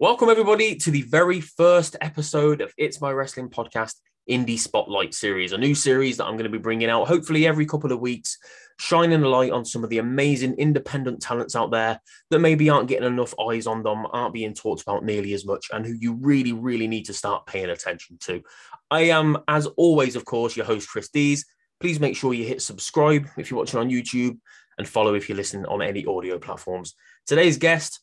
Welcome, everybody, to the very first episode of It's My Wrestling Podcast Indie Spotlight series, a new series that I'm going to be bringing out hopefully every couple of weeks, shining a light on some of the amazing independent talents out there that maybe aren't getting enough eyes on them, aren't being talked about nearly as much, and who you really, really need to start paying attention to. I am, as always, of course, your host, Chris Dees. Please make sure you hit subscribe if you're watching on YouTube and follow if you're listening on any audio platforms. Today's guest,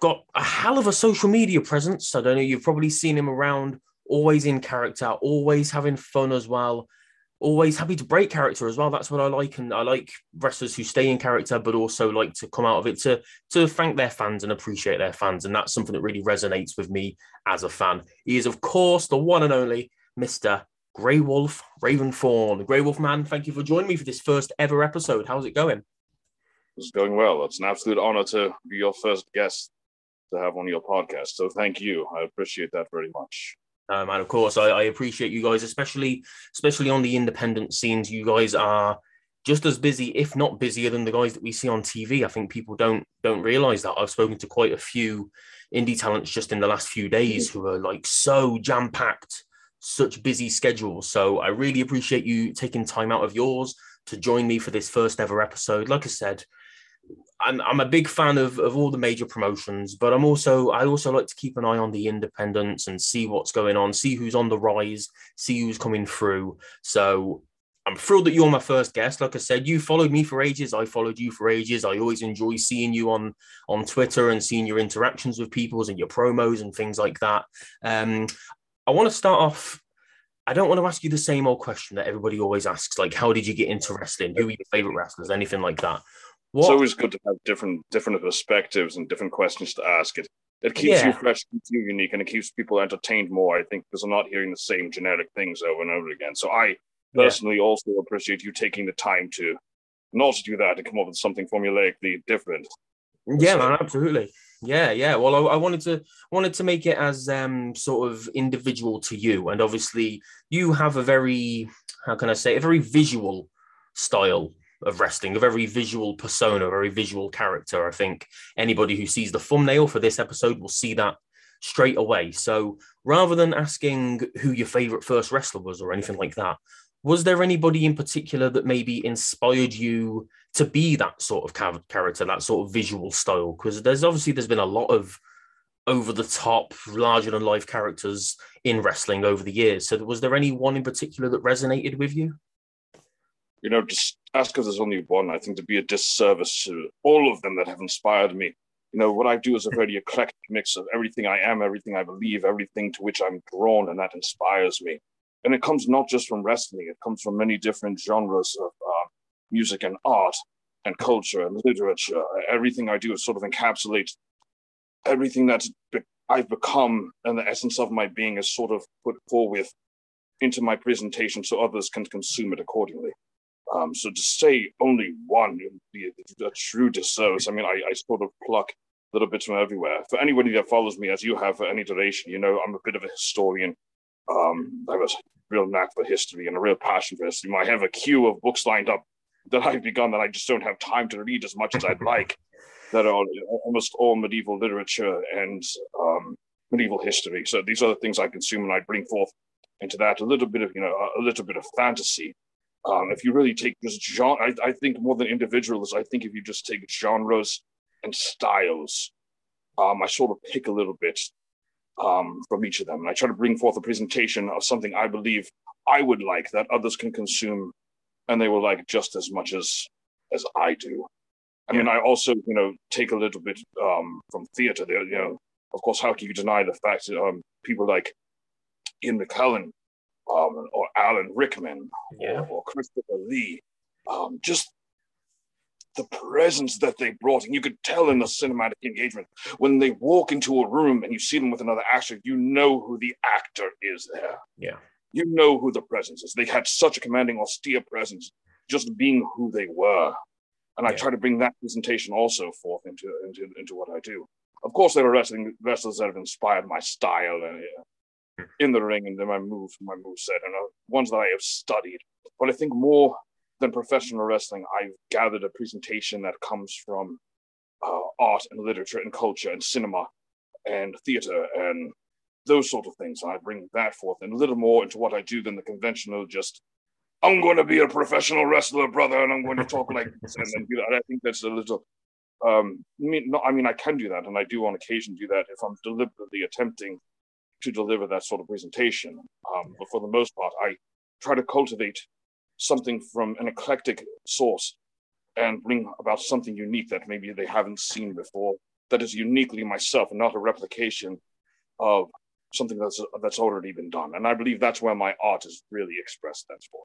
got a hell of a social media presence. I don't know, you've probably seen him around, always in character, always having fun as well, always happy to break character as well. That's what I like. And I like wrestlers who stay in character, but also like to come out of it to, to thank their fans and appreciate their fans. And that's something that really resonates with me as a fan. He is, of course, the one and only Mr. Grey Wolf Raven Fawn. Grey Wolf man, thank you for joining me for this first ever episode. How's it going? It's going well. It's an absolute honor to be your first guest to have on your podcast. So thank you. I appreciate that very much. Um, and of course, I, I appreciate you guys, especially especially on the independent scenes. You guys are just as busy, if not busier, than the guys that we see on TV. I think people don't don't realize that. I've spoken to quite a few indie talents just in the last few days who are like so jam packed, such busy schedules. So I really appreciate you taking time out of yours to join me for this first ever episode. Like I said, I'm, I'm a big fan of, of all the major promotions, but I'm also I also like to keep an eye on the independents and see what's going on, see who's on the rise, see who's coming through. So I'm thrilled that you're my first guest. Like I said, you followed me for ages. I followed you for ages. I always enjoy seeing you on on Twitter and seeing your interactions with people and your promos and things like that. Um, I want to start off. I don't want to ask you the same old question that everybody always asks, like how did you get into wrestling? Who are your favorite wrestlers? Anything like that. What? It's always good to have different different perspectives and different questions to ask. It it keeps yeah. you fresh, keeps you unique, and it keeps people entertained more. I think because I'm not hearing the same generic things over and over again. So I personally yeah. also appreciate you taking the time to not to do that and come up with something formulaically different. Yeah, so, man, absolutely. Yeah, yeah. Well, I, I, wanted to wanted to make it as um sort of individual to you, and obviously you have a very how can I say a very visual style of wrestling, a very visual persona, a very visual character. I think anybody who sees the thumbnail for this episode will see that straight away. So rather than asking who your favorite first wrestler was or anything like that, was there anybody in particular that maybe inspired you to be that sort of character, that sort of visual style? Because there's obviously there's been a lot of over the top, larger than life characters in wrestling over the years. So was there any one in particular that resonated with you? You know, just ask because there's only one, I think to be a disservice to all of them that have inspired me. You know, what I do is a very eclectic mix of everything I am, everything I believe, everything to which I'm drawn, and that inspires me. And it comes not just from wrestling, it comes from many different genres of uh, music and art and culture and literature. Everything I do is sort of encapsulates everything that I've become and the essence of my being is sort of put forth into my presentation so others can consume it accordingly. Um, so to say only one would be a, true disservice. I mean, I, I, sort of pluck little bits from everywhere. For anybody that follows me, as you have for any duration, you know I'm a bit of a historian. Um, I have a real knack for history and a real passion for history. I have a queue of books lined up that I've begun that I just don't have time to read as much as I'd like. That are almost all medieval literature and um, medieval history. So these are the things I consume, and I bring forth into that a little bit of you know a little bit of fantasy um, if you really take just genre, I, I, think more than individuals, I think if you just take genres and styles, um, I sort of pick a little bit um, from each of them. And I try to bring forth a presentation of something I believe I would like that others can consume and they will like just as much as as I do. I mean, I also, you know, take a little bit um, from theater there, you know, of course, how can you deny the fact that um, people like Ian McKellen um, or Alan Rickman yeah. or, or, Christopher Lee. Um, just the presence that they brought, and you could tell in the cinematic engagement when they walk into a room and you see them with another actor, you know who the actor is there. Yeah, you know who the presence is. They had such a commanding, austere presence, just being who they were. And yeah. I try to bring that presentation also forth into, into into what I do. Of course, there are wrestling wrestlers that have inspired my style and in the ring and then my move, my move set, and uh, ones that I have studied. But I think more than professional wrestling, I've gathered a presentation that comes from uh, art and literature and culture and cinema and theater and those sort of things. I bring that forth and a little more into what I do than the conventional just I'm going to be a professional wrestler, brother, and I'm going to talk like this and then do that. I think that's a little. Um, I mean, I mean, I can do that, and I do on occasion do that if I'm deliberately attempting to deliver that sort of presentation. Um, but for the most part, I try to cultivate something from an eclectic source and bring about something unique that maybe they haven't seen before. That is uniquely myself, and not a replication of something that's that's already been done. And I believe that's where my art is really expressed. That's for.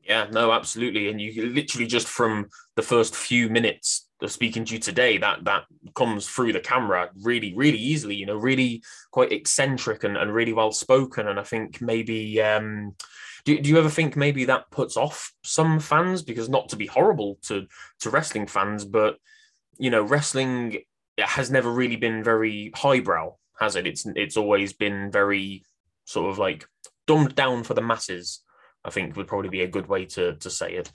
Yeah, no, absolutely. And you literally just from the first few minutes speaking to you today, that that comes through the camera really, really easily, you know, really quite eccentric and, and really well spoken. And I think maybe um do, do you ever think maybe that puts off some fans? Because not to be horrible to to wrestling fans, but you know, wrestling has never really been very highbrow, has it? It's it's always been very sort of like dumbed down for the masses I think would probably be a good way to to say it.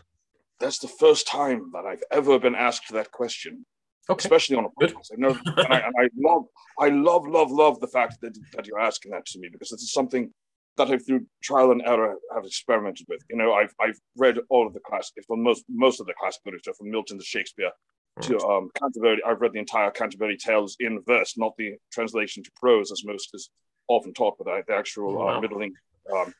That's the first time that I've ever been asked that question. Okay. Especially on a podcast. I've never, and, I, and I love, I love, love, love the fact that, that you're asking that to me because this is something that I've through trial and error have experimented with. You know, I've I've read all of the classics, well, most most of the classic literature from Milton to Shakespeare to um, Canterbury. I've read the entire Canterbury Tales in verse, not the translation to prose, as most is often taught, but the actual uh, wow. uh, middling um,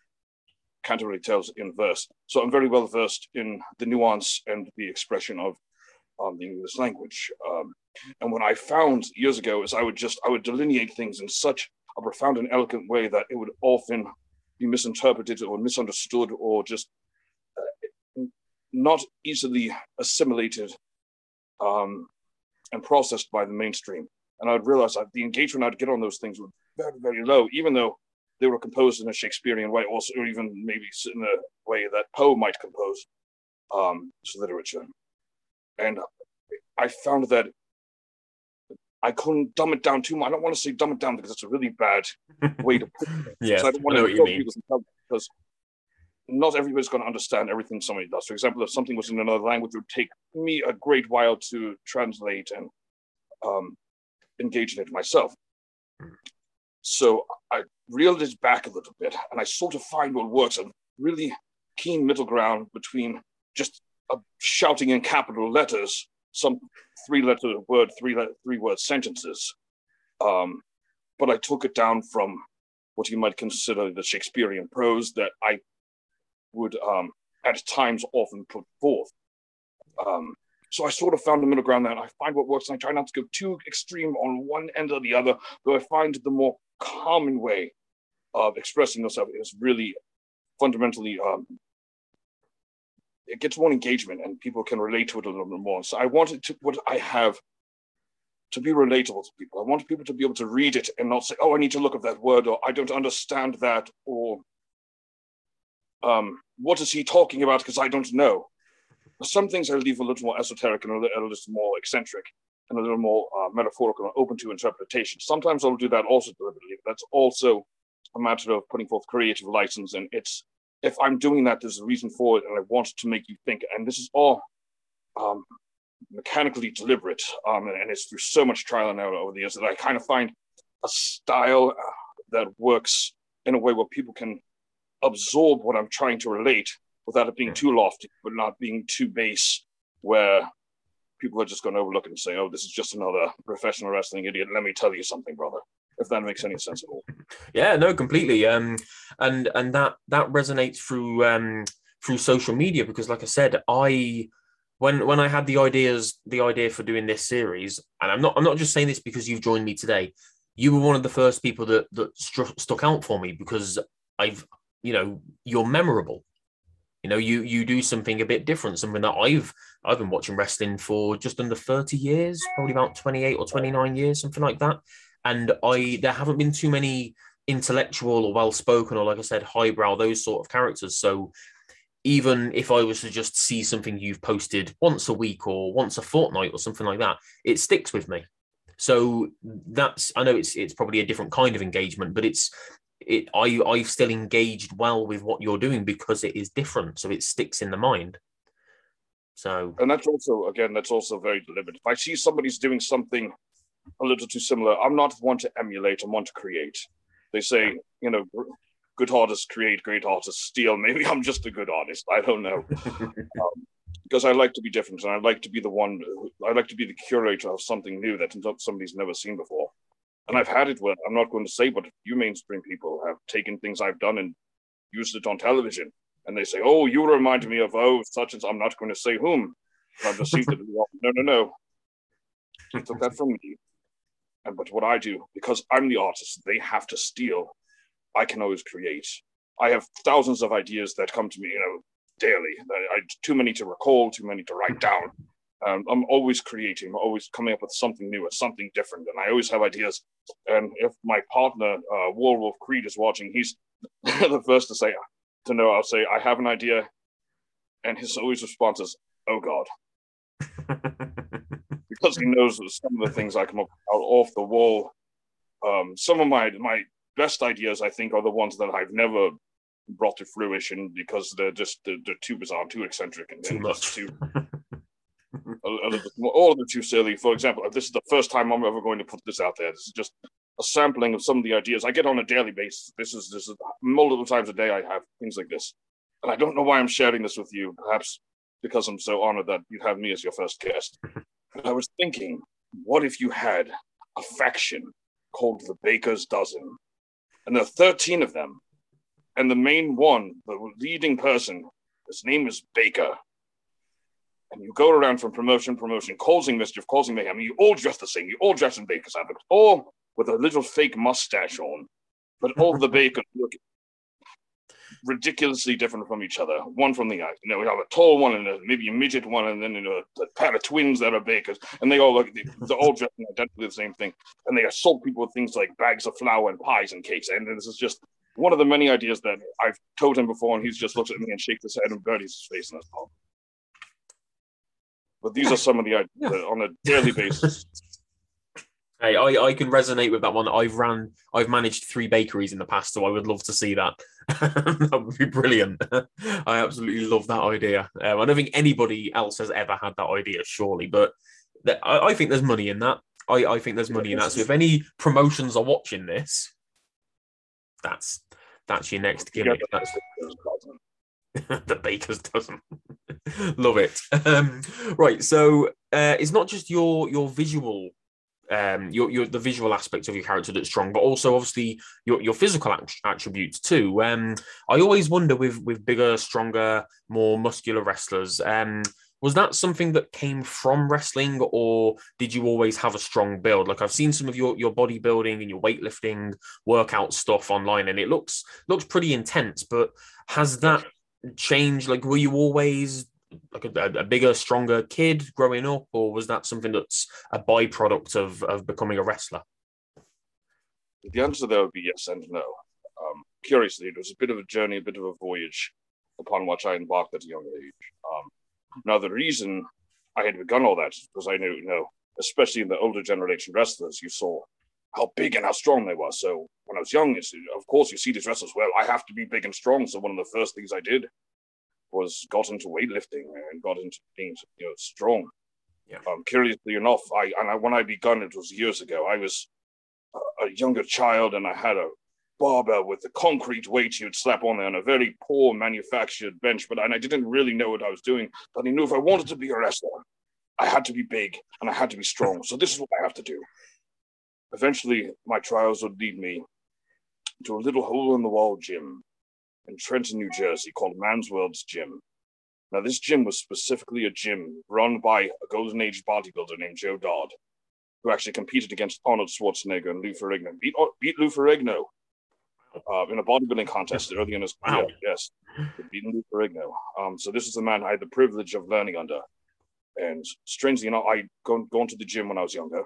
Canterbury Tales in verse. So I'm very well versed in the nuance and the expression of um, the English language. Um, and what I found years ago is I would just I would delineate things in such a profound and elegant way that it would often be misinterpreted or misunderstood or just uh, not easily assimilated um, and processed by the mainstream. And I'd realize that the engagement I'd get on those things was very, very low, even though they were composed in a Shakespearean way, also, or even maybe in a way that Poe might compose um, his literature. And I found that I couldn't dumb it down too much. I don't want to say dumb it down because it's a really bad way to put it. yeah, I don't want I know to what you mean. Because not everybody's going to understand everything somebody does. For example, if something was in another language, it would take me a great while to translate and um, engage in it myself. Hmm. So I reeled it back a little bit and I sort of find what works a really keen middle ground between just uh, shouting in capital letters some three letter word, three, le- three word sentences. Um, but I took it down from what you might consider the Shakespearean prose that I would um, at times often put forth. Um, so I sort of found the middle ground there and I find what works and I try not to go too extreme on one end or the other, but I find the more common way of expressing yourself is really fundamentally um, it gets more engagement and people can relate to it a little bit more. So I wanted to what I have to be relatable to people. I want people to be able to read it and not say, "Oh, I need to look up that word," or "I don't understand that," or um, "What is he talking about?" Because I don't know. Some things I leave a little more esoteric and a little, more eccentric and a little more uh, metaphorical and open to interpretation. Sometimes I'll do that also deliberately. That's also a matter of putting forth creative license. And it's if I'm doing that, there's a reason for it, and I want to make you think. And this is all um, mechanically deliberate, um, and, and, it's through so much trial and error over the years that I kind of find a style uh, that works in a way where people can absorb what I'm trying to relate without it being too lofty, but not being too base, where people are just going to overlook it and say, "Oh, this is just another professional wrestling idiot." Let me tell you something, brother if that makes any sense at all. Yeah, no, completely. Um, and and that that resonates through um through social media because, like I said, I when when I had the ideas, the idea for doing this series, and I'm not I'm not just saying this because you've joined me today. You were one of the first people that that stuck out for me because I've you know you're memorable. You know, you you do something a bit different, something that I've I've been watching wrestling for just under 30 years, probably about 28 or 29 years, something like that and I there haven't been too many intellectual or well spoken or like I said highbrow those sort of characters. So even if I was to just see something you've posted once a week or once a fortnight or something like that, it sticks with me. So that's I know it's it's probably a different kind of engagement, but it's it I I've still engaged well with what you're doing because it is different, so it sticks in the mind. So and that's also again that's also very deliberate. If I see somebody's doing something a little too similar. I'm not one to emulate. I'm one to create. They say, you know, good artists create, great artists steal. Maybe I'm just a good artist. I don't know. um, because I like to be different and I like to be the one, I like to be the curator of something new that somebody's never seen before. And I've had it where I'm not going to say, but you mainstream people have taken things I've done and used it on television. And they say, oh, you remind me of, oh, such and such. I'm not going to say whom. I've received it. No, no, no. You took that from me. And but what I do, because I'm the artist, they have to steal. I can always create. I have thousands of ideas that come to me, you know, daily. I, too many to recall, too many to write down. Um, I'm always creating, I'm always coming up with something new or something different, and I always have ideas. And if my partner, uh, Warwolf Creed, is watching, he's the first to say, to know. I'll say, I have an idea, and his always response is, "Oh God," because he knows that some of the things I come up out off the wall. Um, some of my my best ideas, I think, are the ones that I've never brought to fruition because they're just they're, they're too bizarre, too eccentric, and too much. Too, a, a more, all of them too silly. For example, this is the first time I'm ever going to put this out there. This is just a sampling of some of the ideas I get on a daily basis. This is this is multiple times a day I have things like this, and I don't know why I'm sharing this with you. Perhaps because I'm so honored that you have me as your first guest. I was thinking, what if you had a faction called the Baker's Dozen, and there are 13 of them, and the main one, the leading person, his name is Baker. And you go around from promotion, promotion, causing mischief, causing mayhem. You all dress the same. You all dress in Baker's outfits, all with a little fake mustache on. But all the Bakers look ridiculously different from each other, one from the other. You know, we have a tall one and a, maybe a midget one, and then you know, a, pair of twins that are bakers, and they all look, they're all dressed identically the same thing, and they assault people with things like bags of flour and pies and cakes, and this is just one of the many ideas that I've told him before, and he's just looked at me and shakes his head and buries his face in his palm. But these are some of the ideas yeah. Uh, on a daily basis. Hey, I, I can resonate with that one. I've ran, I've managed three bakeries in the past, so I would love to see that. that would be brilliant. I absolutely love that idea. Um, I don't think anybody else has ever had that idea, surely, but th- I, I, think there's money in that. I, I think there's money in that. So if any promotions are watching this, that's that's your next gimmick. That's the baker's dozen. Love it. Um, right, so uh, it's not just your your visual, um, your your the visual aspect of your character that's strong, but also obviously your your physical attributes too. Um, I always wonder with with bigger, stronger, more muscular wrestlers. Um, was that something that came from wrestling or did you always have a strong build like i've seen some of your your bodybuilding and your weightlifting workout stuff online and it looks looks pretty intense but has that changed like were you always like a, a bigger stronger kid growing up or was that something that's a byproduct of of becoming a wrestler the answer there would be yes and no um, curiously it was a bit of a journey a bit of a voyage upon which i embarked at a young age um, now, the reason I had begun all that is because I knew, you know, especially in the older generation wrestlers, you saw how big and how strong they were. So when I was young, of course, you see these wrestlers, well, I have to be big and strong. So one of the first things I did was got into weightlifting and got into being, you know, strong. Yeah. Um, curiously enough, I and I, when I begun, it was years ago. I was a, a younger child, and I had a barbell with the concrete weight you'd slap on there on a very poor manufactured bench. But and I didn't really know what I was doing. But I knew if I wanted to be a wrestler, I had to be big and I had to be strong. So this is what I have to do. Eventually, my trials would lead me to a little hole in the wall gym in Trenton, New Jersey called Man's World's Gym. Now, this gym was specifically a gym run by a Golden Age bodybuilder named Joe Dodd, who actually competed against Arnold Schwarzenegger and Lou Ferrigno. Beat, beat Lou Ferrigno uh, in a bodybuilding contest early in his career. Wow. Yes, beaten Lou Ferrigno. Um, so this is the man I had the privilege of learning under. And strangely enough, I go going to the gym when I was younger,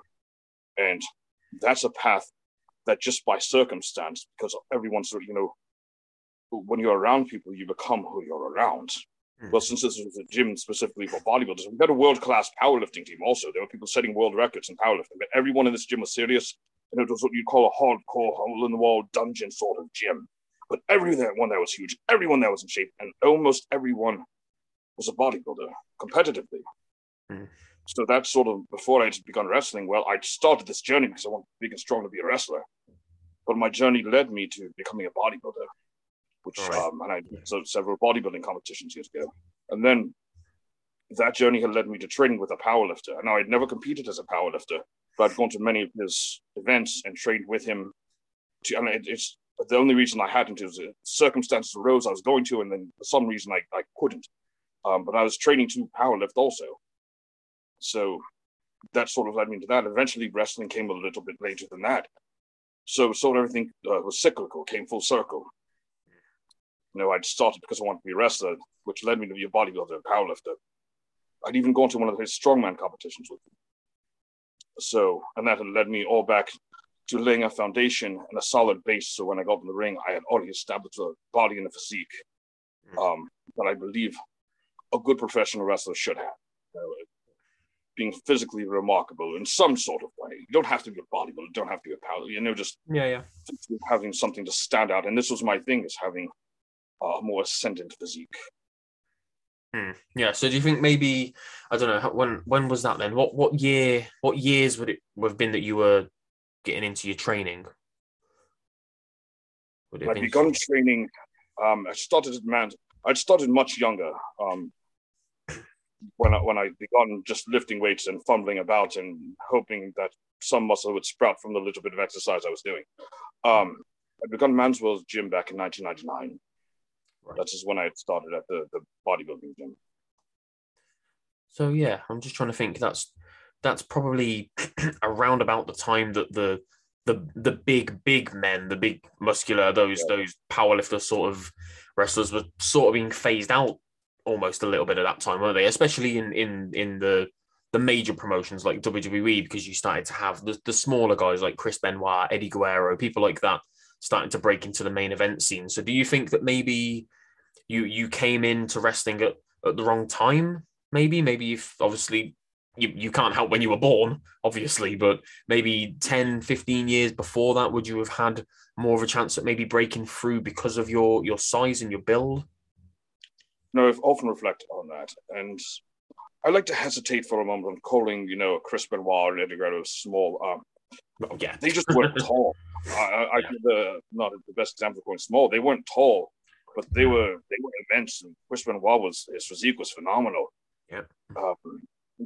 and that's a path that just by circumstance, because everyone's you know, when you're around people, you become who you're around. Mm. Well, since this was a gym specifically for bodybuilders, we had a world class powerlifting team. Also, there were people setting world records in powerlifting, but everyone in this gym was serious and it was what you'd call a hardcore hole in the wall dungeon sort of gym. But everyone there was huge, everyone there was in shape, and almost everyone was a bodybuilder competitively. Mm. so that's sort of before I had begun wrestling. Well, I started this journey because I wanted big and strong to be a wrestler, but my journey led me to becoming a bodybuilder, which right. um, and I did so several bodybuilding competitions years ago, and then that journey had led me to training with a powerlifter. Now I'd never competed as a powerlifter, but I'd gone to many of his events and trained with him. To, and it, it's the only reason I hadn't is circumstances arose I was going to, and then for some reason I, I couldn't. Um, but I was training to powerlift also. So that sort of led me to that. Eventually, wrestling came a little bit later than that. So, sort of everything uh, was cyclical, came full circle. You know, I'd started because I wanted to be a wrestler, which led me to be a bodybuilder, a powerlifter. I'd even gone to one of his strongman competitions with him. So, and that had led me all back to laying a foundation and a solid base. So when I got in the ring, I had already established a body and a physique hmm. um, that I believe a good professional wrestler should have. You know, being physically remarkable in some sort of way. You don't have to be a bodybuilder, you don't have to be a power, you know, just yeah, yeah, having something to stand out. And this was my thing: is having a more ascendant physique. Hmm. Yeah. So do you think maybe I don't know when when was that then? What what year? What years would it have been that you were getting into your training? Would I begun training. Um, I started at man. I'd started much younger. Um, when I, when I began just lifting weights and fumbling about and hoping that some muscle would sprout from the little bit of exercise I was doing. Um, I began Man's World's gym back in 1999. Right. That is just when I started at the, the bodybuilding gym. So yeah, I'm just trying to think. That's that's probably around about the time that the the the big big men, the big muscular, those yeah. those powerlifter sort of wrestlers were sort of being phased out almost a little bit at that time, weren't they? Especially in in in the the major promotions like WWE, because you started to have the, the smaller guys like Chris Benoit, Eddie Guerrero, people like that starting to break into the main event scene. So do you think that maybe you you came into wrestling at, at the wrong time? Maybe, maybe if obviously you, you can't help when you were born, obviously, but maybe 10, 15 years before that, would you have had more of a chance at maybe breaking through because of your your size and your build? No, I've often reflected on that. And I like to hesitate for a moment on calling, you know, a Chris Benoit and Eddie Guerrero small. Um, oh, yeah. They just weren't tall. I, I, yeah. the, not the best example of going small. They weren't tall, but they were they were immense. And Chris Benoit was his physique was phenomenal. Yeah. Um,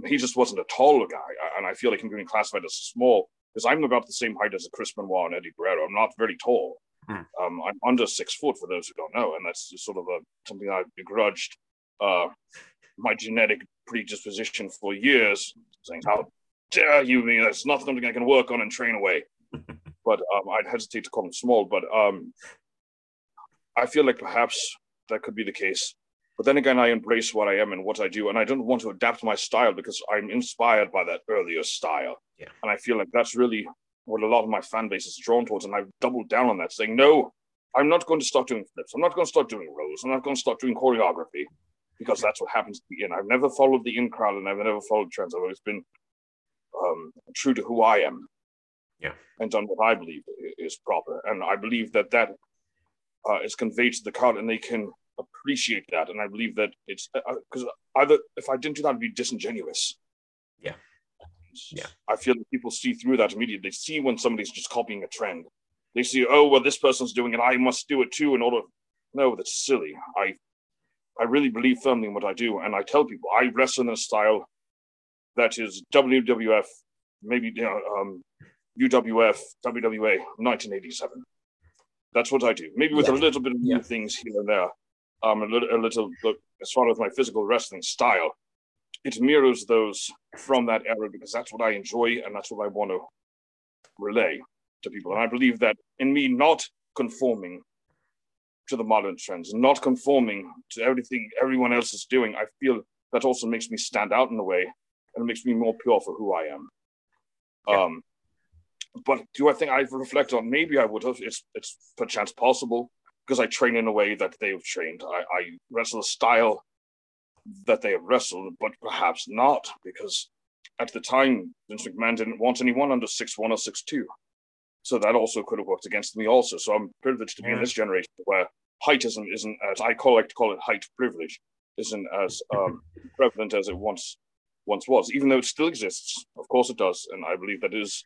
he just wasn't a taller guy, and I feel like him being classified as small because I'm about the same height as a Chris Benoit and Eddie Guerrero. I'm not very tall. Mm. Um, I'm under six foot for those who don't know, and that's sort of a something I've begrudged uh, my genetic predisposition for years, saying, "How dare you me? That's not something I can work on and train away." But um, I'd hesitate to call him small. But um, I feel like perhaps that could be the case. But then again, I embrace what I am and what I do, and I don't want to adapt my style because I'm inspired by that earlier style. Yeah. And I feel like that's really what a lot of my fan base is drawn towards. And I've doubled down on that, saying, no, I'm not going to start doing flips. I'm not going to start doing rolls. I'm not going to start doing choreography because that's what happens to be in. I've never followed the in crowd and I've never followed trends. I've always been um, true to who I am. Yeah. And done what I believe is proper. And I believe that that uh, is conveyed to the crowd and they can appreciate that. And I believe that it's because uh, either if I didn't do that, it'd be disingenuous. Yeah. Yeah. I feel that people see through that immediately. They see when somebody's just copying a trend. They see, oh, well, this person's doing it. I must do it too in order. No, that's silly. I I really believe firmly in what I do. And I tell people I wrestle in a style that is WWF, maybe you know, um, UWF, WWA, 1987. That's what I do. Maybe with yeah. a little bit of new yeah. things here and there. Um, a little, a little, as far as my physical wrestling style, it mirrors those from that era because that's what I enjoy and that's what I want to relay to people. And I believe that in me not conforming to the modern trends, not conforming to everything everyone else is doing, I feel that also makes me stand out in a way and it makes me more pure for who I am. Yeah. Um, but do I think I've reflected on maybe I would have? It's it's perchance possible because I train in a way that they've trained. I, I wrestle a style that they have wrestled, but perhaps not, because at the time, Vince McMahon didn't want anyone under six one or six two. So that also could have worked against me also. So I'm privileged to be in this generation where heightism isn't as I call like to call it height privilege, isn't as um, prevalent as it once once was, even though it still exists. Of course it does, and I believe that is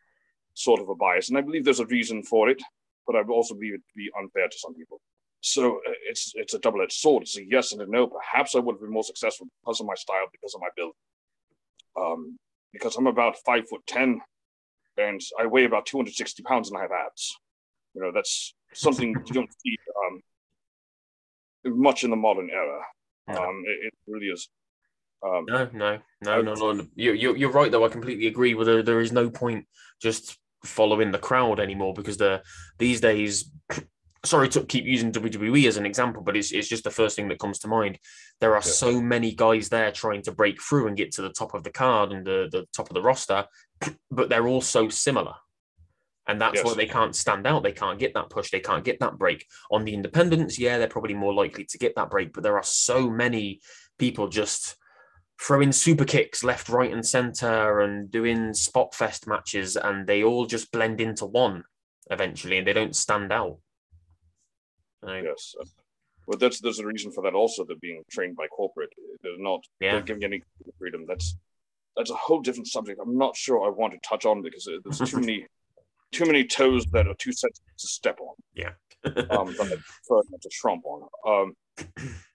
sort of a bias, and I believe there's a reason for it, but I also believe it to be unfair to some people. So uh, it's it's a double-edged sword. It's a yes and a no. Perhaps I would have been more successful because of my style, because of my build. Um, because I'm about five foot ten, and I weigh about 260 pounds, and I have abs. You know, that's something you don't see um, much in the modern era. Um, it, it really is. Um, no, no, no, no, no. You, you, you're right, though. I completely agree. Whether there is no point just following the crowd anymore because the these days sorry to keep using WWE as an example, but it's, it's just the first thing that comes to mind. There are yeah. so many guys there trying to break through and get to the top of the card and the, the top of the roster, but they're all so similar. And that's yes. why they can't stand out. They can't get that push. They can't get that break. On the independents, yeah, they're probably more likely to get that break, but there are so many people just throwing super kicks left, right, and center and doing spot fest matches, and they all just blend into one eventually and they don't stand out. Yes. Well, that's there's a reason for that also. They're being trained by corporate. They're not yeah. they're giving any freedom. That's that's a whole different subject. I'm not sure I want to touch on because there's too many too many toes that are too sensitive to step on. Yeah. um, that I prefer not to trump on. Um,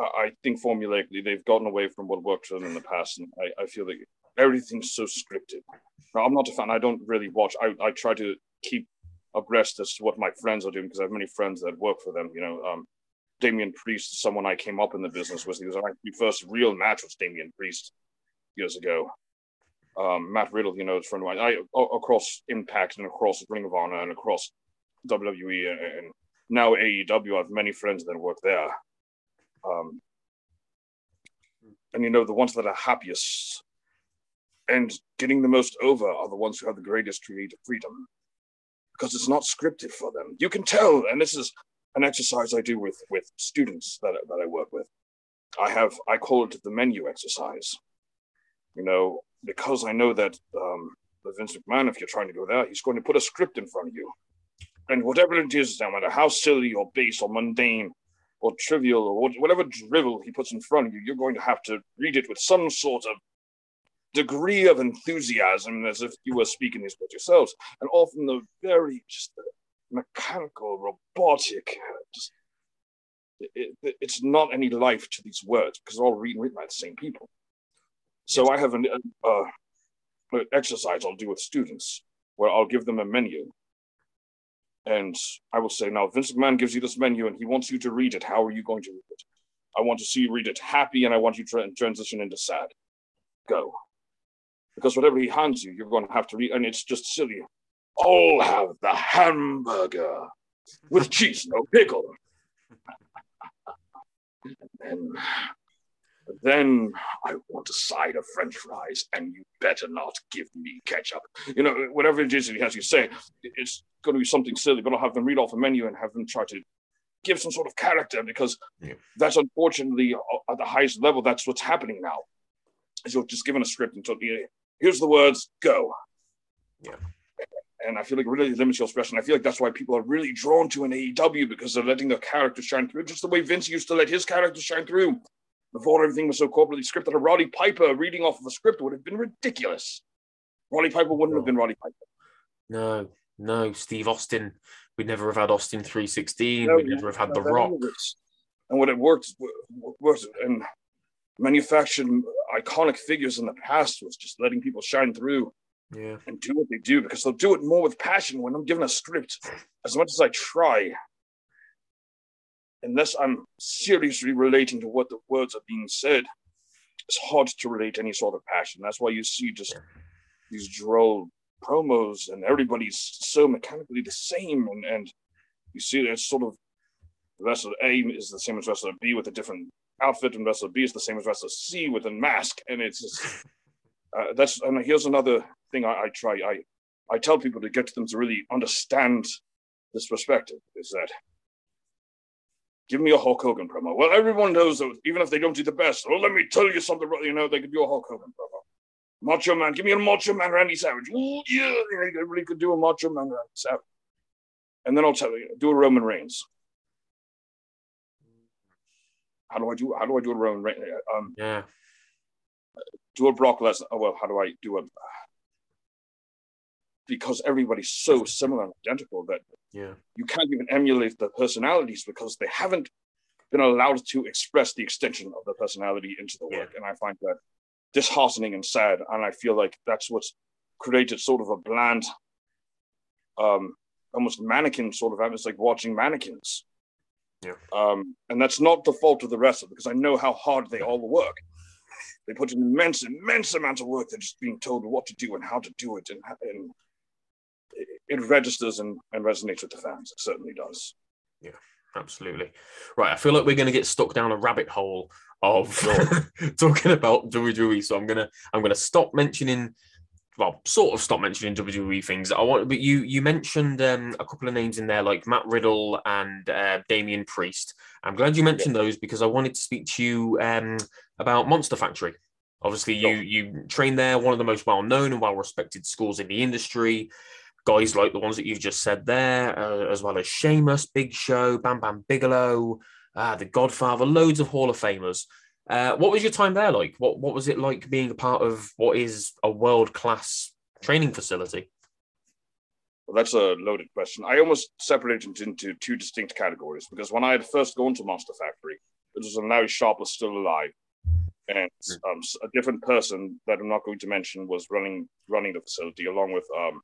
I think formulaically they've gotten away from what worked for them in the past, and I, I feel like everything's so scripted. Now, I'm not a fan. I don't really watch. I, I try to keep abreast as to what my friends are doing because I have many friends that work for them. You know, um, Damian Priest, someone I came up in the business with. He was my first real match was Damian Priest years ago. Um, Matt Riddle, you know, a friend of mine. I across Impact and across Ring of Honor and across WWE and now AEW. I have many friends that work there. Um, and you know, the ones that are happiest and getting the most over are the ones who have the greatest creative freedom because it's not scripted for them. You can tell, and this is an exercise I do with with students that that I work with. I have I call it the menu exercise. You know, because I know that um, the Vince McMahon, if you're trying to go there, he's going to put a script in front of you, and whatever it is, no matter how silly or base or mundane or trivial or whatever drivel he puts in front of you, you're going to have to read it with some sort of degree of enthusiasm as if you were speaking these words yourselves, and often the very just the mechanical, robotic, just it, it, it's not any life to these words because they're all written, written by the same people. So I have an uh, exercise I'll do with students where I'll give them a menu. And I will say, now, Vince McMahon gives you this menu and he wants you to read it. How are you going to read it? I want to see you read it happy and I want you to transition into sad. Go because whatever he hands you, you're going to have to read, and it's just silly. I'll have the hamburger with cheese, no pickle. and then, then I want a side of French fries, and you better not give me ketchup. You know, whatever it is he has you say, it's going to be something silly, but I'll have them read off a menu and have them try to give some sort of character because yeah. that's unfortunately uh, at the highest level, that's what's happening now. Is you're just given a script and told, here's the words, go. Yeah. And I feel like it really limits your expression. I feel like that's why people are really drawn to an AEW because they're letting their characters shine through, just the way Vince used to let his characters shine through. Before everything was so corporately scripted, a Roddy Piper reading off of a script would have been ridiculous. Roddy Piper wouldn't no. have been Roddy Piper. No, no, Steve Austin. We'd never have had Austin 316. No, We'd never have had The Rock. And what it worked, worked and manufactured iconic figures in the past was just letting people shine through yeah. and do what they do because they'll do it more with passion when I'm given a script. As much as I try, unless I'm seriously relating to what the words are being said, it's hard to relate any sort of passion. That's why you see just these droll promos and everybody's so mechanically the same and, and you see there's sort of wrestler A is the same as wrestler B with a different outfit and wrestler B is the same as wrestler C with a mask, and it's just, uh, that's and here's another thing I, I try I I tell people to get to them to really understand this perspective is that give me a Hulk Hogan promo. Well, everyone knows that even if they don't do the best, well, let me tell you something. You know, they could do a Hulk Hogan promo. Macho Man, give me a Macho Man Randy Savage. Ooh, yeah, really could do a Macho Man Randy Savage. And then I'll tell you, do a Roman Reigns. How do I do? How do I do it around? Um, yeah. do a Brock Lesnar. Oh, well, how do I do a? Because everybody's so similar and identical that Yeah. you can't even emulate the personalities because they haven't been allowed to express the extension of their personality into the work. And I find that disheartening and sad. And I feel like that's what's created sort of a bland, um, almost mannequin sort of atmosphere, like watching mannequins. Yeah. Um, and that's not the fault of the wrestler because I know how hard they all work. They put an immense, immense amount of work. They're just being told what to do and how to do it, and, and it, registers and, and resonates with the fans. It certainly does. Yeah, absolutely. Right. I feel like we're going to get stuck down a rabbit hole of talking about WWE. So I'm gonna I'm gonna stop mentioning, well, sort of stop mentioning WWE things. I want, but you you mentioned um, a couple of names in there like Matt Riddle and uh, Damian Priest. I'm glad you mentioned those because I wanted to speak to you um, about Monster Factory. Obviously, you you train there, one of the most well known and well respected schools in the industry guys like the ones that you've just said there, uh, as well as Sheamus, Big Show, Bam Bam Bigelow, uh, The Godfather, loads of Hall of Famers. Uh, what was your time there like? What What was it like being a part of what is a world class training facility? Well, that's a loaded question. I almost separated it into two distinct categories because when I had first gone to Monster Factory, it was when Larry Sharpe was still alive, and um, s- a different person that I'm not going to mention was running running the facility along with um,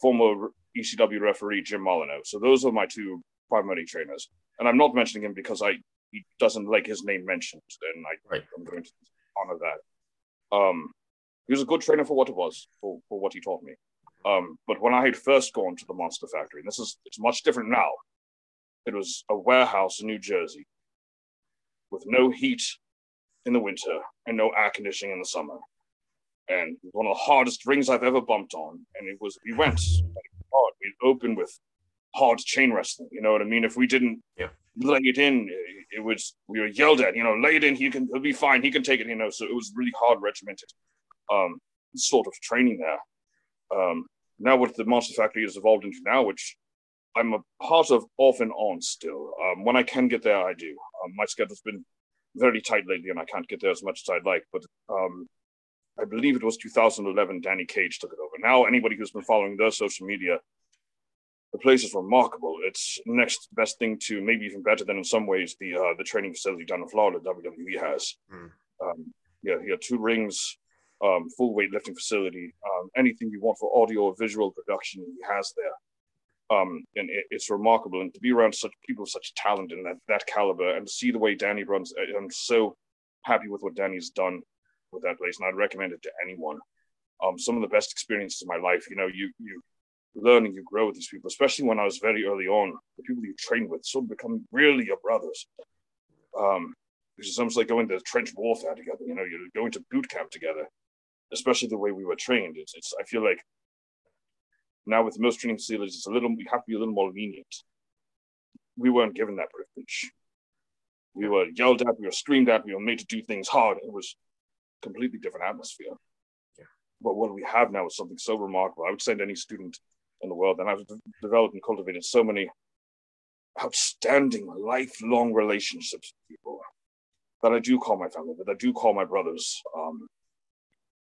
former ECW referee Jim Molineaux. So those are my two primary trainers, and I'm not mentioning him because I he doesn't like his name mentioned, and I, Right. I'm going to honor that. Um, he was a good trainer for what it was, for, for what he taught me. Um, but when I had first gone to the Monster Factory, and this is it's much different now. It was a warehouse in New Jersey with no heat in the winter and no air conditioning in the summer. And it was one of the hardest rings I've ever bumped on. And it was we went hard. We opened with hard chain wrestling. You know what I mean? If we didn't Yeah. lay it in, it, was we were yelled at. You know, lay it in. He can. He'll be fine. He can take it. You know. So it was really hard, regimented, um, sort of training there. Um, now what the Monster Factory has evolved into now, which I'm a part of off and on still. Um, when I can get there, I do. Um, my schedule's been very tight lately, and I can't get there as much as I'd like. But um, I believe it was 2011. Danny Cage took it over. Now, anybody who's been following their social media, the place is remarkable. It's next best thing to maybe even better than in some ways the uh, the training facility down in Florida WWE has. Mm. Um, yeah, had two rings, um, full weightlifting facility, um, anything you want for audio or visual production, he has there. Um, and it, it's remarkable, and to be around such people such talent and that, that caliber, and to see the way Danny runs, I'm so happy with what Danny's done with that place, and I'd recommend it to anyone. Um, some of the best experiences of my life. You know, you you learn and you grow with these people, especially when I was very early on. The people you train with sort of become really your brothers. Um, it's almost like going to trench warfare together. You know, you're going to boot camp together, especially the way we were trained. It's, it's I feel like now with most training facilities, it's a little we have to be a little more lenient. We weren't given that privilege. We were yelled at, we were screamed at, we were made to do things hard. It was completely different atmosphere. Yeah. But what we have now is something so remarkable. I would send any student in the world, and I've de- developed and cultivated so many outstanding lifelong relationships with people that I do call my family, that I do call my brothers um,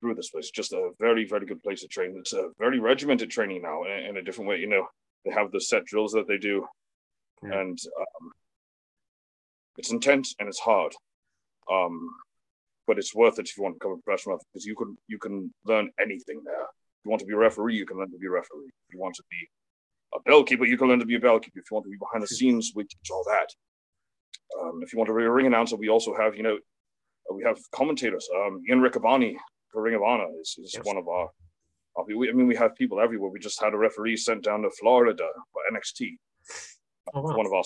through this place. Just a very, very good place to train. It's a very regimented training now in, in a different way. You know, they have the set drills that they do, Yeah. and um, it's intense and it's hard. Um, but it's worth it if you want to become a professional because you can you can learn anything there. If you want to be a referee, you can learn to be a referee. If you want to be a bell keeper, you can learn to be a bell keeper. If you want to be behind the scenes, we teach all that. Um, if you want to be a ring announcer, we also have, you know, we have commentators. Um, Ian Riccaboni for Ring of Honor is, is Yes. one of our, our we, I mean, we have people everywhere. We just had a referee sent down to Florida for NXT, Oh, wow. one of. Yeah.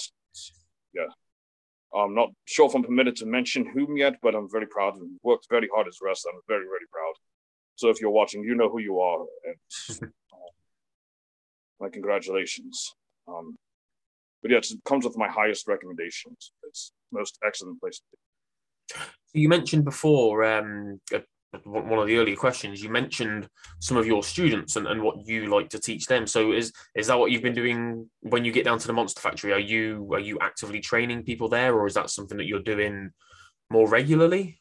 I'm not sure if I'm permitted to mention whom yet, but I'm very proud and worked very hard as a wrestler. I'm very, very proud. So if you're watching, you know who you are. And uh, my congratulations. Um, but yeah, it comes with my highest recommendations. It's most excellent place. You mentioned before, um, uh, one of the earlier questions, you mentioned some of your students and, and what you like to teach them. So is is that what you've been doing when you get down to the Monster Factory? Are you are you actively training people there, or is that something that you're doing more regularly?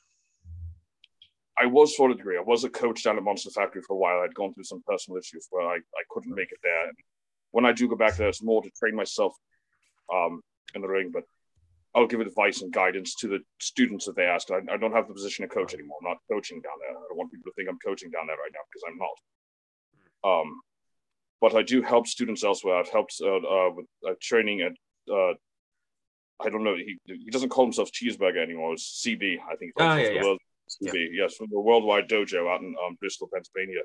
I was for a degree. I was a coach down at Monster Factory for a while. I'd gone through some personal issues where I, I couldn't make it there. And when I do go back there, it's more to train myself um, in the ring. But I'll give advice and guidance to the students that they ask. I, I don't have the position of coach anymore. I'm not coaching down there. I don't want people to think I'm coaching down there right now because I'm not. Um, but I do help students elsewhere. I've helped uh, uh, with uh, training at uh, I don't know. He he doesn't call himself Cheeseburger anymore. It's CB, I think. Oh, yeah, yeah. World, CB, yeah. yes, from the Worldwide Dojo out in um, Bristol, Pennsylvania.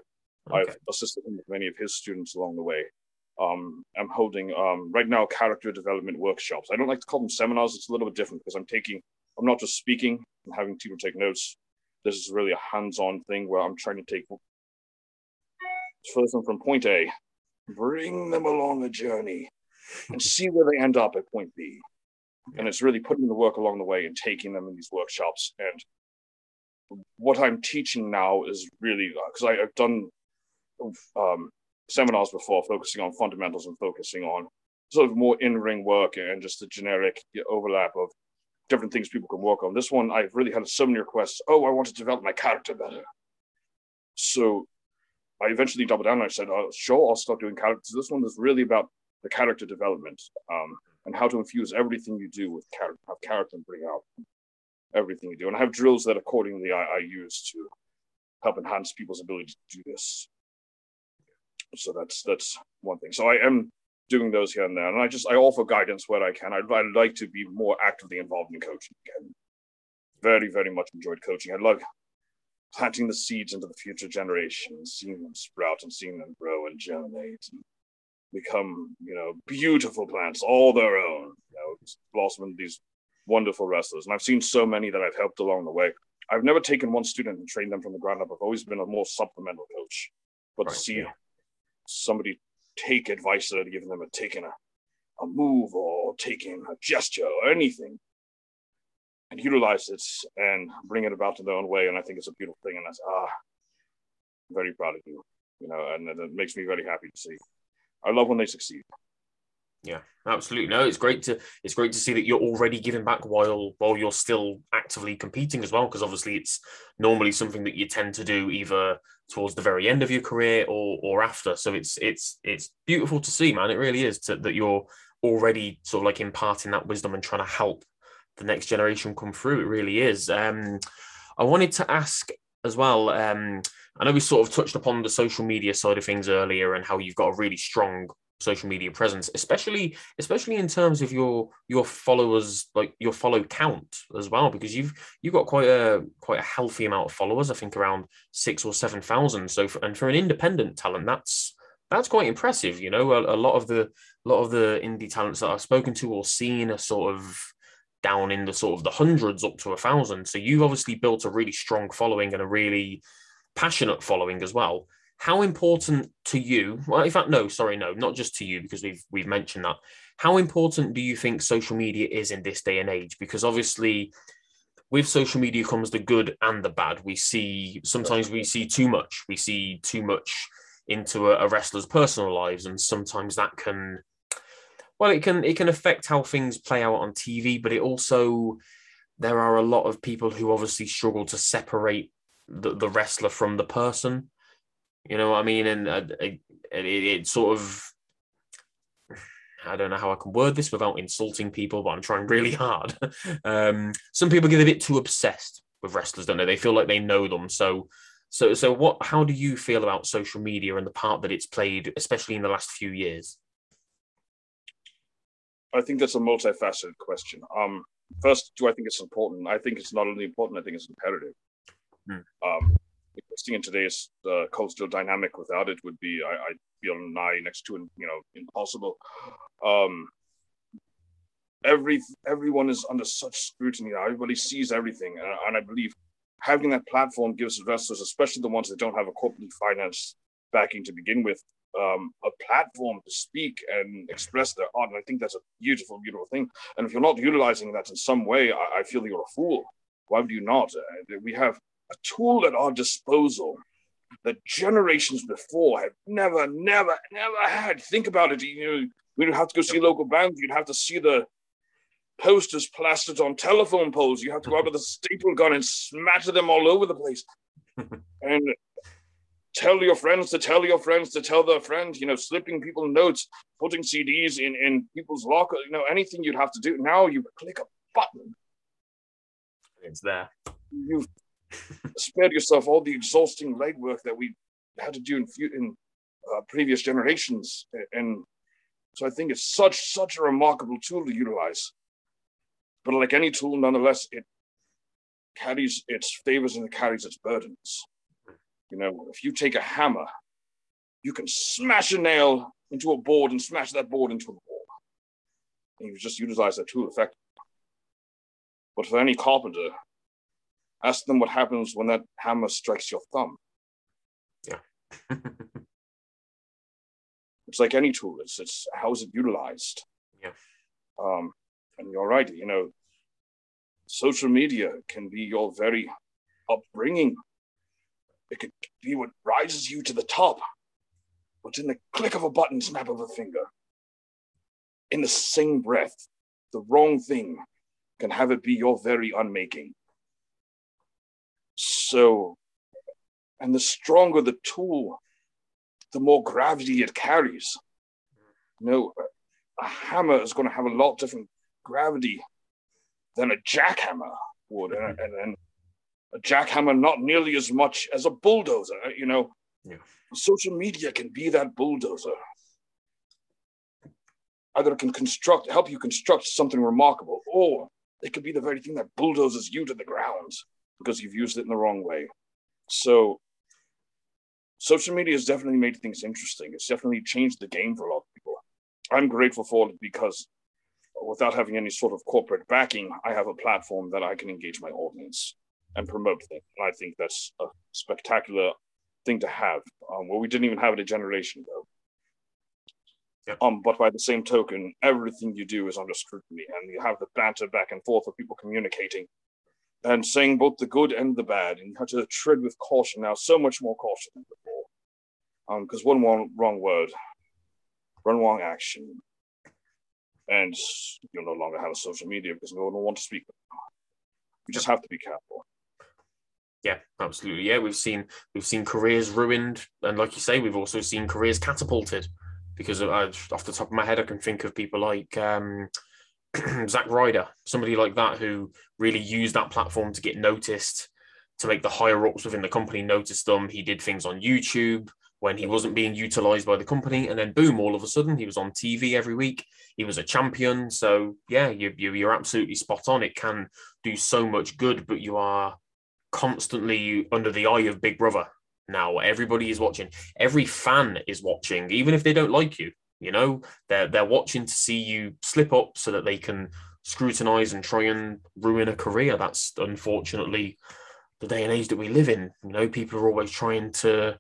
Okay. I've assisted him with many of his students along the way. Um, I'm holding um, right now character development workshops. I don't like to call them seminars. It's a little bit different because I'm taking, I'm not just speaking and having people take notes. This is really a hands-on thing where I'm trying to take person from point A, bring them along a journey, and see where they end up at point B. And it's really putting the work along the way and taking them in these workshops. And what I'm teaching now is really because I've done um, seminars before focusing on fundamentals and focusing on sort of more in-ring work and just the generic overlap of different things people can work on. This one, I've really had so many requests. Oh, I want to develop my character better. So I eventually doubled down and I said, oh, sure, I'll start doing characters. This one is really about the character development um, and how to infuse everything you do with character, have character and bring out everything you do. And I have drills that accordingly I, I use to help enhance people's ability to do this so that's that's one thing. So I am doing those here and there, and I just I offer guidance where I can. I'd, I'd like to be more actively involved in coaching again. Very very much enjoyed coaching. I love planting the seeds into the future generations, seeing them sprout and seeing them grow and germinate and become you know beautiful plants all their own. You know, blossom into these wonderful wrestlers, and I've seen so many that I've helped along the way. I've never taken one student and trained them from the ground up. I've always been a more supplemental coach. But Right, to see yeah. Somebody take advice that I'd given them, a taking a, a move or taking a gesture or anything, and utilize it and bring it about in their own way. And I think it's a beautiful thing. And that's ah, I'm very proud of you, you know, and it makes me very happy to see. I love when they succeed. Yeah, absolutely. No, it's great to it's great to see that you're already giving back while while you're still actively competing as well. Because obviously, it's normally something that you tend to do either towards the very end of your career or or after. So it's it's it's beautiful to see, man. It really is to, that you're already sort of like imparting that wisdom and trying to help the next generation come through. It really is. Um, I wanted to ask as well. Um, I know we sort of touched upon the social media side of things earlier and how you've got a really strong social media presence, especially especially in terms of your your followers, like your follow count as well, because you've you've got quite a quite a healthy amount of followers. I think around six or seven thousand. So for, and for an independent talent, that's that's quite impressive. You know, a, a lot of the a lot of the indie talents that I've spoken to or seen are sort of down in the sort of the hundreds up to a thousand. So you've obviously built a really strong following and a really passionate following as well. How important to you? Well, in fact, no, sorry, no, not just to you because we've we've mentioned that. How important do you think social media is in this day and age? Because obviously, with social media comes the good and the bad. We see sometimes we see too much. We see too much into a, a wrestler's personal lives, and sometimes that can well it can it can affect how things play out on TV but it also there are a lot of people who obviously struggle to separate the, the wrestler from the person you know what I mean and uh, it, it, it sort of I don't know how I can word this without insulting people but I'm trying really hard um, some people get a bit too obsessed with wrestlers don't they they feel like they know them so so so what how do you feel about social media and the part that it's played especially in the last few years I think that's a multifaceted question. Um, first, do I think it's important? I think it's not only important, I think it's imperative. Hmm. Um, in today's uh, cultural dynamic without it would be, I, I'd feel nigh next to, you know, impossible. Um, every everyone is under such scrutiny. Everybody sees everything, and, and I believe having that platform gives investors, especially the ones that don't have a corporate finance backing to begin with, um, a platform to speak and express their art. And I think that's a beautiful, beautiful thing. And if you're not utilizing that in some way, I, I feel you're a fool. Why would you not? Uh, we have a tool at our disposal that generations before have never, never, never had. Think about it. You know, we don't have to go see local bands. You'd have to see the posters plastered on telephone poles. You have to go out with a staple gun and smatter them all over the place. and tell your friends to tell your friends to tell their friends, you know, slipping people notes, putting CDs in, in people's locker, you know, anything you'd have to do. Now you click a button. It's there. You've spared yourself all the exhausting legwork that we had to do in, in uh, previous generations. And so I think it's such, such a remarkable tool to utilize. But like any tool, nonetheless, it carries its favors and it carries its burdens. You know, if you take a hammer, you can smash a nail into a board and smash that board into a wall. And you just utilize that tool effectively. But for any carpenter, ask them what happens when that hammer strikes your thumb. Yeah. it's like any tool. It's it's how is it utilized? Yeah. Um, and you're right. You know, social media can be your very upbringing it could be what rises you to the top. What's in the click of a button, snap of a finger. In the same breath, the wrong thing can have it be your very unmaking. So, and the stronger the tool, the more gravity it carries. You know, a hammer is going to have a lot different gravity than a jackhammer would. And, mm-hmm. and, and a jackhammer not nearly as much as a bulldozer. You know, yeah. social media can be that bulldozer. Either it can construct, help you construct something remarkable, or it could be the very thing that bulldozes you to the ground because you've used it in the wrong way. So, social media has definitely made things interesting. It's definitely changed the game for a lot of people. I'm grateful for it because without having any sort of corporate backing, I have a platform that I can engage my audience and promote things. And I think that's a spectacular thing to have. Um, well, we didn't even have it a generation ago. Yep. Um, but by the same token, everything you do is under scrutiny, and you have the banter back and forth of people communicating and saying both the good and the bad, and you have to tread with caution now, so much more caution than before. Um, because one wrong, wrong word, one wrong action, and you'll no longer have a social media because no one will want to speak. You just have to be careful. Yeah, absolutely. Yeah, we've seen we've seen careers ruined, and like you say, we've also seen careers catapulted. Because I, off the top of my head, I can think of people like um, Zack Ryder, somebody like that who really used that platform to get noticed, to make the higher ups within the company notice them. He did things on YouTube when he wasn't being utilized by the company, and then boom, all of a sudden he was on TV every week. He was a champion. So yeah, you, you you're absolutely spot on. It can do so much good, but you are constantly under the eye of Big Brother now. Everybody is watching. Every fan is watching, even if they don't like you. You know, they're they're watching to see you slip up so that they can scrutinize and try and ruin a career. That's unfortunately the day and age that we live in. You know, people are always trying to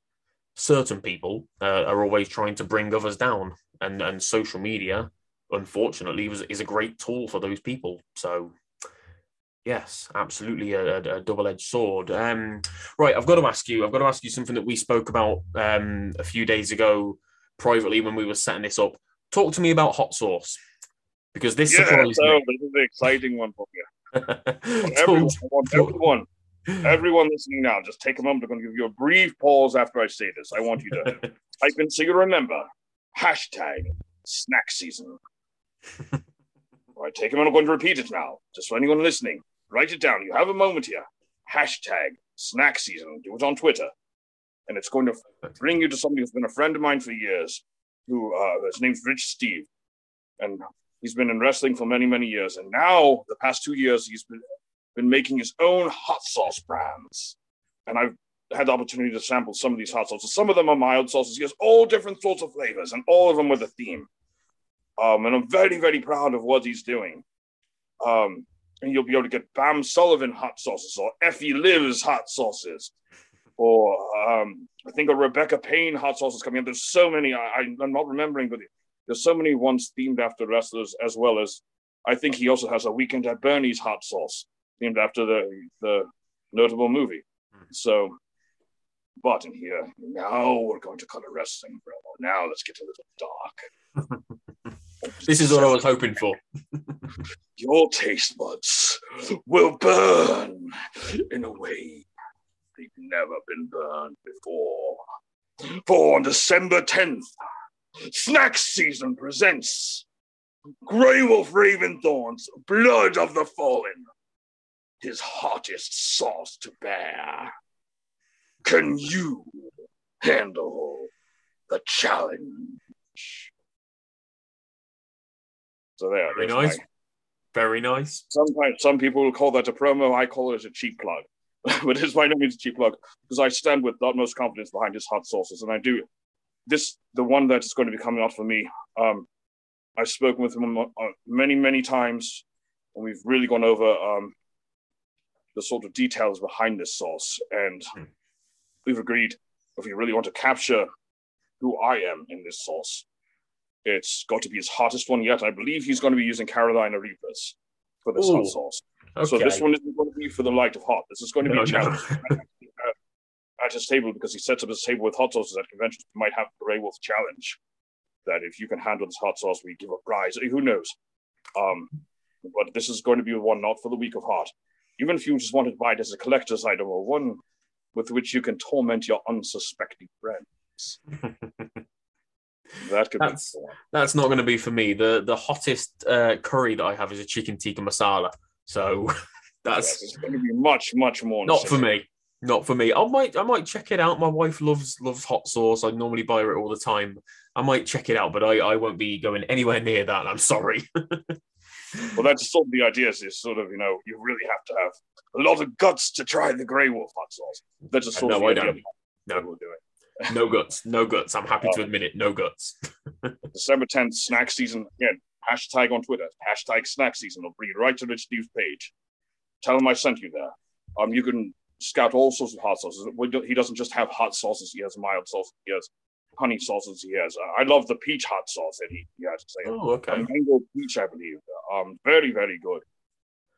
certain people uh, are always trying to bring others down and and social media unfortunately is, is a great tool for those people so Yes, absolutely a, a, a double-edged sword. Um, right, I've got to ask you. I've got to ask you something that we spoke about um, a few days ago privately when we were setting this up. Talk to me about hot sauce because this yeah, surprised so me. this is the exciting one for you. Everyone, everyone, everyone listening now, just take a moment. I'm going to give you a brief pause after I say this. I want you to type in so you remember hashtag snack season. All right, take a minute. I'm going to repeat it now, just for anyone listening. Write it down. You have a moment here. Hashtag snack season. Do it on Twitter. And it's going to bring you to somebody who's been a friend of mine for years, who uh, his name's Rich Steve. And he's been in wrestling for many, many years. And now, the past two years, he's been, been making his own hot sauce brands. And I've had the opportunity to sample some of these hot sauces. Some of them are mild sauces. He has all different sorts of flavors, and all of them with a theme. Um, and I'm very, very proud of what he's doing. Um, and you'll be able to get Bam Sullivan hot sauces or Effie Lives hot sauces, or um, I think a Rebecca Payne hot sauce is coming up. There's so many. I, I'm not remembering, but there's so many ones themed after wrestlers, as well as I think he also has a Weekend at Bernie's hot sauce themed after the the notable movie. So, but in here now we're going to color wrestling, bro. Now let's get a little dark. This is what I was hoping for. Your taste buds will burn in a way they've never been burned before. For on December 10th, Snack Season presents Grey Wolf Raventhorn's Blood of the Fallen, his hottest sauce to bear. Can you handle the challenge? So there. Very nice. Very nice. Sometimes some people will call that a promo. I call it a cheap plug, but it's by no means a cheap plug because I stand with the utmost confidence behind his hot sauces, and I do. This the one that is going to be coming out for me. Um, I've spoken with him uh, many many times, and we've really gone over um, the sort of details behind this sauce, and Hmm. we've agreed if we really want to capture who I am in this sauce, it's got to be his hottest one yet. I believe he's going to be using Carolina Reapers for this Ooh. hot sauce. Okay. So this one isn't going to be for the light of hot. This is going to be No, a no. challenge at his table because he sets up his table with hot sauces at conventions. We might have a Grey Wolf challenge that if you can handle this hot sauce, we give a prize. Who knows? Um, but this is going to be one not for the weak of heart. Even if you just wanted to buy it as a collector's item or one with which you can torment your unsuspecting friends. That could That's- be the. That's not going to be for me. The the hottest uh, curry that I have is a chicken tikka masala. So that's it's going to be much, much more. not for me. Not for me. I might I might check it out. My wife loves loves hot sauce. I normally buy it all the time. I might check it out, but I, I won't be going anywhere near that. I'm sorry. Well, that's sort of the idea. Is sort of you know you really have to have a lot of guts to try the Grey Wolf hot sauce. That's just uh, sort No, of I don't. No. We'll do it. No guts. No guts. I'm happy to admit it. No guts. December 10th, snack season. Again, hashtag on Twitter, hashtag snack season. I'll bring it right to Rich Steve's page. Tell him I sent you there. Um, you can scout all sorts of hot sauces. He doesn't just have hot sauces. He has mild sauces. He has honey sauces. He has. Uh, I love the peach hot sauce that he, he has to say. Oh, a okay. mango peach, I believe. Um, very, very good.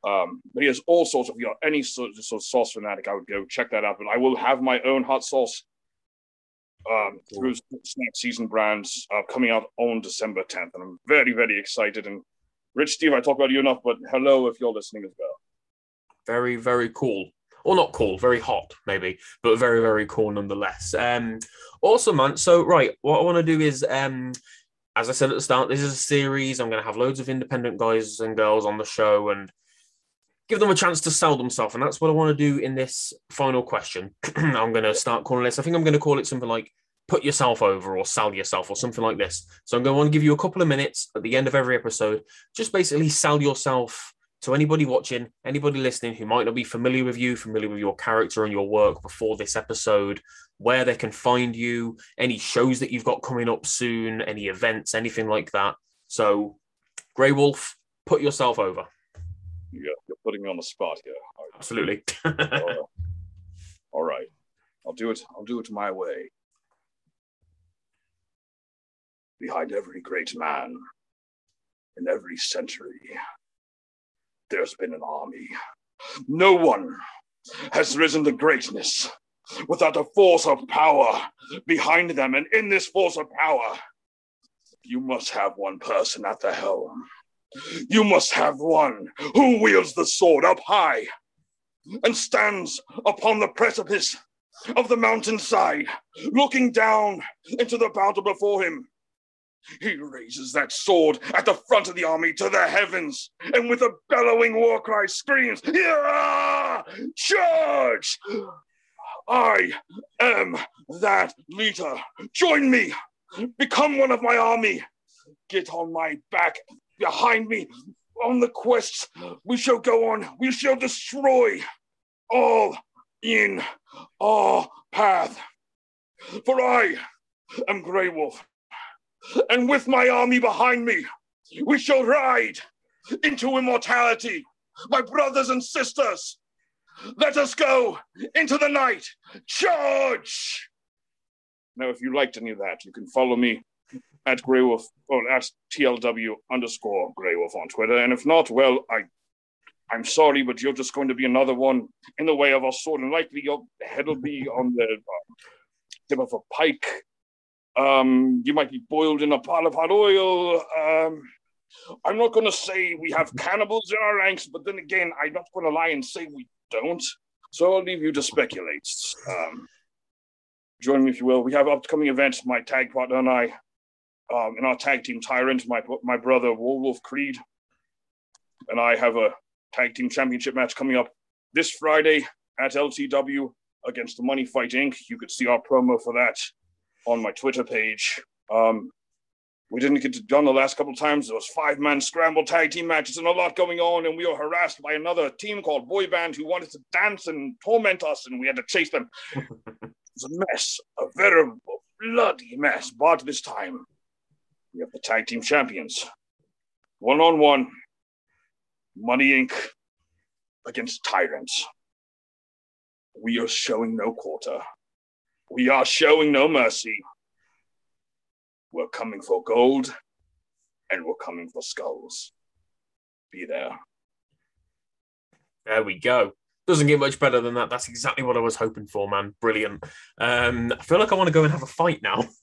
Um, but he has all sorts of, you know, any sort of, sort of sauce fanatic, I would go check that out. But I will have my own hot sauce um, through Snack Season brands uh, coming out on December 10th. And I'm very, very excited. And Rich Steve, I talk about you enough, but hello if you're listening as well. Very, very cool. Or not cool, very hot, maybe, but very, very cool nonetheless. Um, awesome, man. So, right, what I want to do is, um, as I said at the start, this is a series. I'm going to have loads of independent guys and girls on the show and give them a chance to sell themselves. And that's what I want to do in this final question. I'm going to start calling this, I think I'm going to call it something like put yourself over or sell yourself or something like this. So, I'm going to want to give you a couple of minutes at the end of every episode, just basically sell yourself to anybody watching, anybody listening who might not be familiar with you, familiar with your character and your work before this episode, where they can find you, any shows that you've got coming up soon, any events, anything like that. So, Grey Wolf, put yourself over. Yeah, putting me on the spot here. Right. Absolutely. All right. I'll do it. I'll do it my way. Behind every great man, in every century, there's been an army. No one has risen to greatness without a force of power behind them. And in this force of power, you must have one person at the helm. You must have one who wields the sword up high and stands upon the precipice of the mountainside, looking down into the battle before him. He raises that sword at the front of the army to the heavens, and with a bellowing war cry screams, "Yeah! Charge! I am that leader. Join me. Become one of my army. Get on my back, behind me, on the quest we shall go on. We shall destroy all in our path. For I am Grey Wolf, and with my army behind me, we shall ride into immortality. My brothers and sisters, let us go into the night. Charge! Now, if you liked any of that, you can follow me at Grey Wolf or at TLW underscore Grey Wolf on Twitter. And if not, well, I I'm sorry, but you're just going to be another one in the way of our sword, and likely your head will be on the um, tip of a pike. Um, you might be boiled in a pot of hot oil. Um, I'm not going to say we have cannibals in our ranks, but then again, I'm not going to lie and say we don't. So I'll leave you to speculate. Um, join me if you will. We have upcoming events. My tag partner and I, um, in our tag team Tyrant, my my brother Wolf Creed, and I have a tag team championship match coming up this Friday at LTW against the Money Fight Inc. You could see our promo for that on my Twitter page. Um, we didn't get it done the last couple of times. There was five man scramble tag team matches and a lot going on, and we were harassed by another team called Boy Band who wanted to dance and torment us, and we had to chase them. it was a mess, a veritable bloody mess. But this time, we have the tag team champions, one on one, Money Inc. against Tyrants. We are showing no quarter. We are showing no mercy. We're coming for gold and we're coming for skulls. Be there. There we go. Doesn't get much better than that. That's exactly what I was hoping for, man. Brilliant. Um, I feel like I want to go and have a fight now.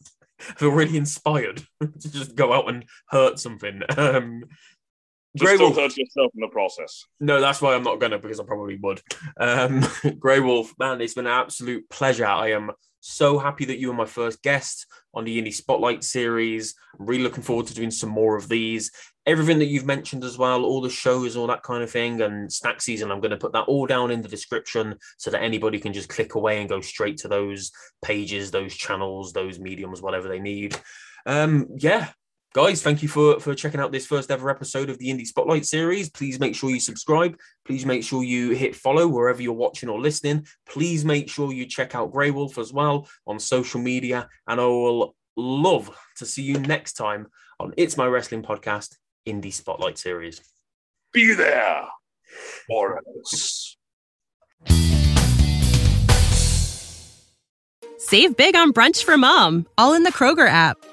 Feel really inspired to just go out and hurt something. Um, just Grey don't Wolf. hurt yourself in the process. No, that's why I'm not gonna because I probably would. Um, Grey Wolf, man, it's been an absolute pleasure. I am so happy that you were my first guest on the Indie Spotlight series. I'm really looking forward to doing some more of these. Everything that you've mentioned as well, all the shows, all that kind of thing, and snack season, I'm going to put that all down in the description so that anybody can just click away and go straight to those pages, those channels, those mediums, whatever they need. Um, yeah, guys thank you for for checking out this first ever episode of the indie spotlight series. Please make sure you subscribe. Please make sure you hit follow wherever you're watching or listening. Please make sure you check out grey wolf as well on social media. And i will love to see you next time on it's my wrestling podcast indie spotlight series. Be there or else save big on brunch for mom all in the kroger app